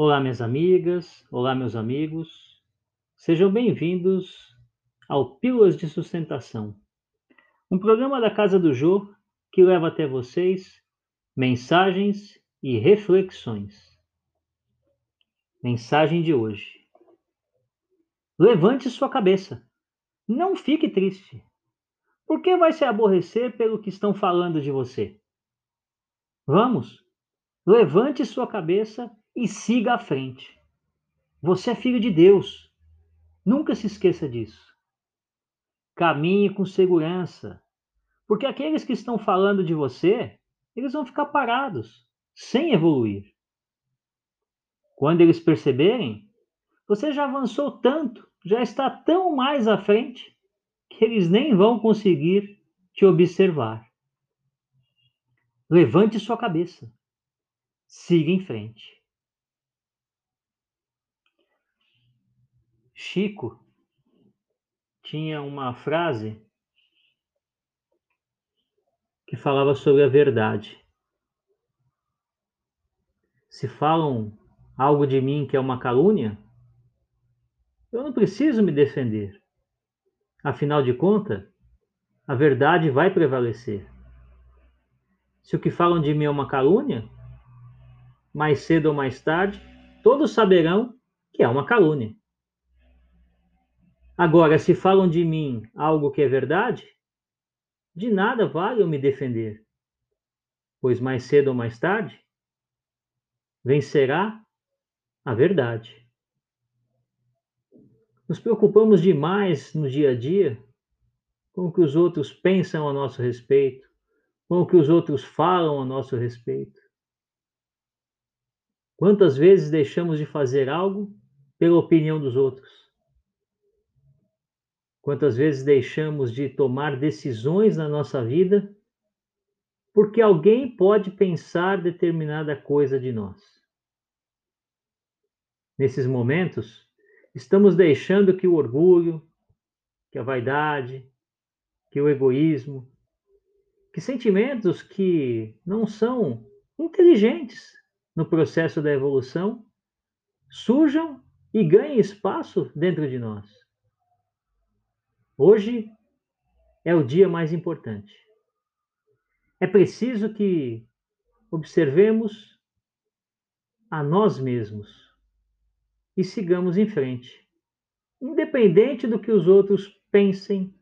Olá, minhas amigas, olá, meus amigos, sejam bem-vindos ao Pílulas de Sustentação, um programa da Casa do Jô que leva até vocês mensagens e reflexões. Mensagem de hoje: Levante sua cabeça, não fique triste. Por que vai se aborrecer pelo que estão falando de você? Vamos, levante sua cabeça e siga à frente. Você é filho de Deus. Nunca se esqueça disso. Caminhe com segurança, porque aqueles que estão falando de você, eles vão ficar parados, sem evoluir. Quando eles perceberem, você já avançou tanto, já está tão mais à frente, que eles nem vão conseguir te observar. Levante sua cabeça. Siga em frente. Chico tinha uma frase que falava sobre a verdade. Se falam algo de mim que é uma calúnia, eu não preciso me defender. Afinal de contas, a verdade vai prevalecer. Se o que falam de mim é uma calúnia, mais cedo ou mais tarde, todos saberão que é uma calúnia. Agora, se falam de mim algo que é verdade, de nada vale eu me defender, pois mais cedo ou mais tarde vencerá a verdade. Nos preocupamos demais no dia a dia com o que os outros pensam a nosso respeito, com o que os outros falam a nosso respeito. Quantas vezes deixamos de fazer algo pela opinião dos outros? Quantas vezes deixamos de tomar decisões na nossa vida porque alguém pode pensar determinada coisa de nós? Nesses momentos, estamos deixando que o orgulho, que a vaidade, que o egoísmo, que sentimentos que não são inteligentes no processo da evolução surjam e ganhem espaço dentro de nós. Hoje é o dia mais importante. É preciso que observemos a nós mesmos e sigamos em frente, independente do que os outros pensem,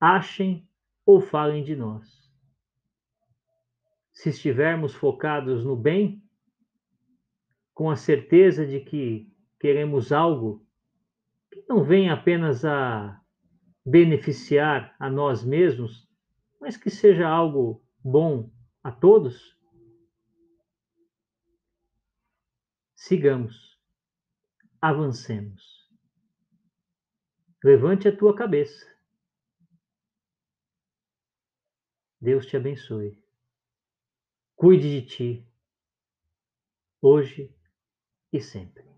achem ou falem de nós. Se estivermos focados no bem, com a certeza de que queremos algo que não vem apenas a beneficiar a nós mesmos, mas que seja algo bom a todos, sigamos, avancemos. Levante a tua cabeça. Deus te abençoe. Cuide de ti, hoje e sempre.